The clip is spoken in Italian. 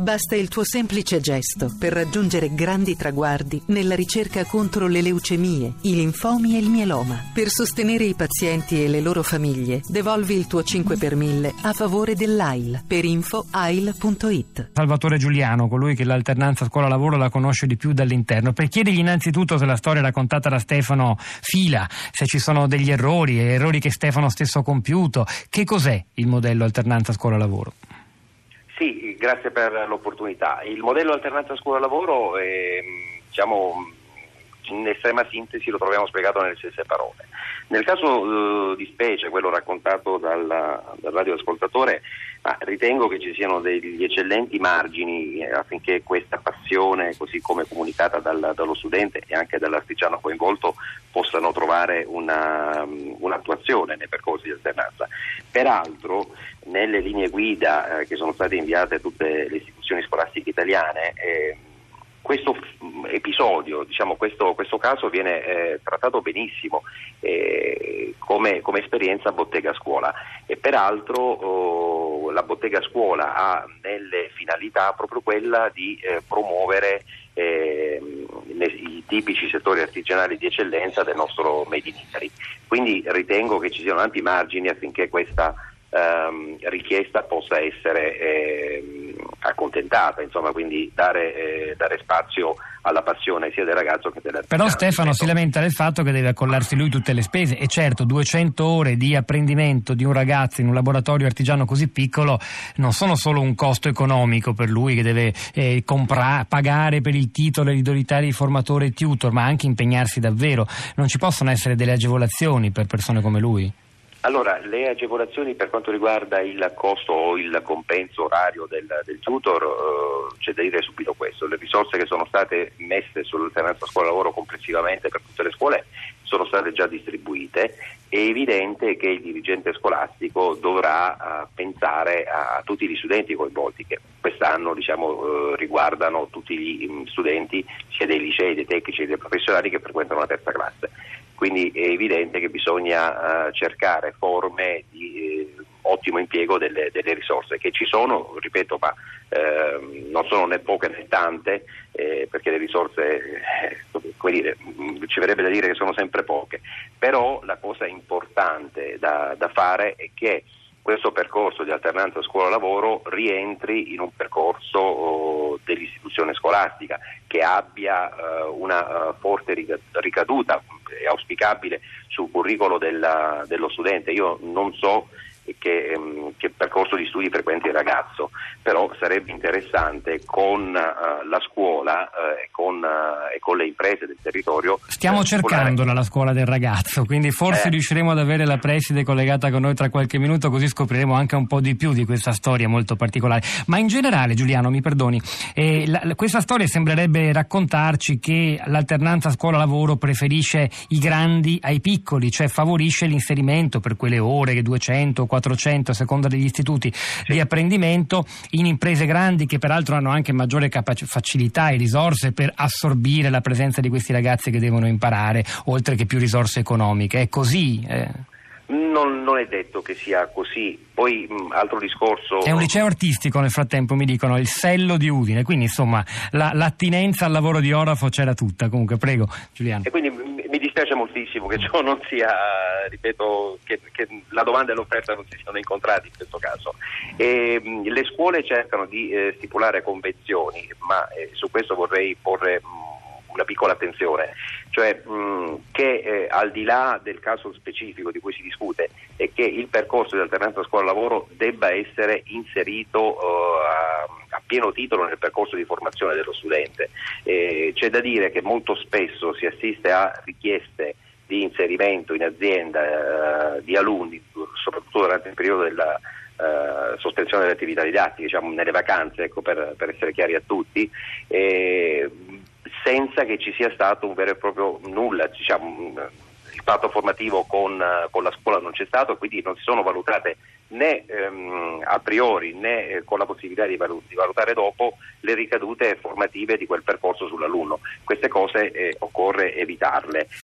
Basta il tuo semplice gesto per raggiungere grandi traguardi nella ricerca contro le leucemie, i linfomi e il mieloma. Per sostenere i pazienti e le loro famiglie, devolvi il tuo 5 per 1000 a favore dell'AIL. Per info AIL.it. Salvatore Giuliano, colui che l'alternanza scuola-lavoro la conosce di più dall'interno, per chiedergli innanzitutto se la storia raccontata da Stefano fila, se ci sono degli errori, errori che Stefano stesso ha compiuto. Che cos'è il modello alternanza scuola-lavoro? Grazie per l'opportunità. Il modello alternanza scuola-lavoro, è, diciamo, in estrema sintesi lo troviamo spiegato nelle stesse parole. Nel caso eh, di specie, quello raccontato dal, dal radioascoltatore, ma ritengo che ci siano degli eccellenti margini eh, affinché questa passione, così come comunicata dal, dallo studente e anche dall'artigiano coinvolto, possano trovare una, un'attuazione nei percorsi di alternanza. Peraltro, nelle linee guida eh, che sono state inviate a tutte le istituzioni scolastiche italiane, eh, questo episodio, diciamo, questo, questo, caso viene eh, trattato benissimo eh, come, come, esperienza bottega scuola e peraltro oh, la bottega scuola ha nelle finalità proprio quella di eh, promuovere eh, i tipici settori artigianali di eccellenza del nostro Made in Italy. Quindi ritengo che ci siano ampi margini affinché questa ehm, richiesta possa essere eh, accontentata, insomma, quindi dare, eh, dare, spazio alla passione sia del ragazzo che della Però Stefano si lamenta del fatto che deve accollarsi lui tutte le spese e certo 200 ore di apprendimento di un ragazzo in un laboratorio artigiano così piccolo non sono solo un costo economico per lui che deve eh, compra- pagare per il titolo editorità di formatore e tutor, ma anche impegnarsi davvero. Non ci possono essere delle agevolazioni per persone come lui? Allora, le agevolazioni per quanto riguarda il costo o il compenso orario del, del tutor, eh, c'è da dire subito questo, le risorse che sono state messe sull'alternanza scuola-lavoro complessivamente per tutte le scuole sono state già distribuite, è evidente che il dirigente scolastico dovrà uh, pensare a, tutti gli studenti coinvolti che quest'anno diciamo, uh, riguardano tutti gli um, studenti sia dei licei, dei tecnici dei professionali che frequentano la terza classe quindi è evidente che bisogna uh, cercare forme di eh, ottimo impiego delle, delle, risorse che ci sono, ripeto, ma eh, non sono né poche né tante, eh, perché le risorse, eh, dire, mm, ci verrebbe da dire che sono sempre poche, però la cosa importante da, da fare è che questo percorso di alternanza scuola-lavoro rientri in un percorso oh, dell'istituzione scolastica che abbia uh, una uh, forte ricaduta, è auspicabile sul curriculum della, dello studente. Io non so che, ehm, che, percorso di studi frequenti il ragazzo, però sarebbe interessante con uh, la scuola uh, e, con, uh, e, con, le imprese del territorio. Stiamo cercandola la scuola del ragazzo, quindi forse eh. riusciremo ad avere la preside collegata con noi tra qualche minuto, così scopriremo anche un po' di più di questa storia molto particolare. Ma in generale, Giuliano, mi perdoni, eh, la, questa storia sembrerebbe raccontarci che l'alternanza scuola-lavoro preferisce i grandi ai piccoli, cioè favorisce l'inserimento per quelle ore, 200 400 a seconda degli istituti sì. di apprendimento in imprese grandi che peraltro hanno anche maggiore capac- facilità e risorse per assorbire la presenza di questi ragazzi che devono imparare, oltre che più risorse economiche. È così? Eh. Non, non, è detto che sia così. Poi, mh, altro discorso. È un liceo artistico, nel frattempo mi dicono, il sello di Udine, quindi insomma la, l'attinenza al lavoro di Orafo c'era tutta. Comunque, prego, Giuliano. E quindi dispiace moltissimo che ciò non sia, ripeto, che, che la domanda e l'offerta non si siano incontrati in questo caso. E, mh, le scuole cercano di eh, stipulare convenzioni, ma eh, su questo vorrei porre. Mh, una piccola attenzione, cioè mh, che eh, al di là del caso specifico di cui si discute è che il percorso di alternanza scuola-lavoro debba essere inserito a, a, pieno titolo nel percorso di formazione dello studente. Eh, c'è da dire che molto spesso si assiste a richieste di inserimento in azienda uh, di alunni, soprattutto durante il periodo della Uh, sospensione delle attività didattiche, diciamo nelle vacanze, ecco, per, per, essere chiari a tutti, senza che ci sia stato un vero e proprio nulla, diciamo, il patto formativo con, con, la scuola non c'è stato, quindi non si sono valutate né ehm, a priori né eh, con la possibilità di, valut- di, valutare dopo le ricadute formative di quel percorso sull'alunno. Queste cose eh, occorre evitarle.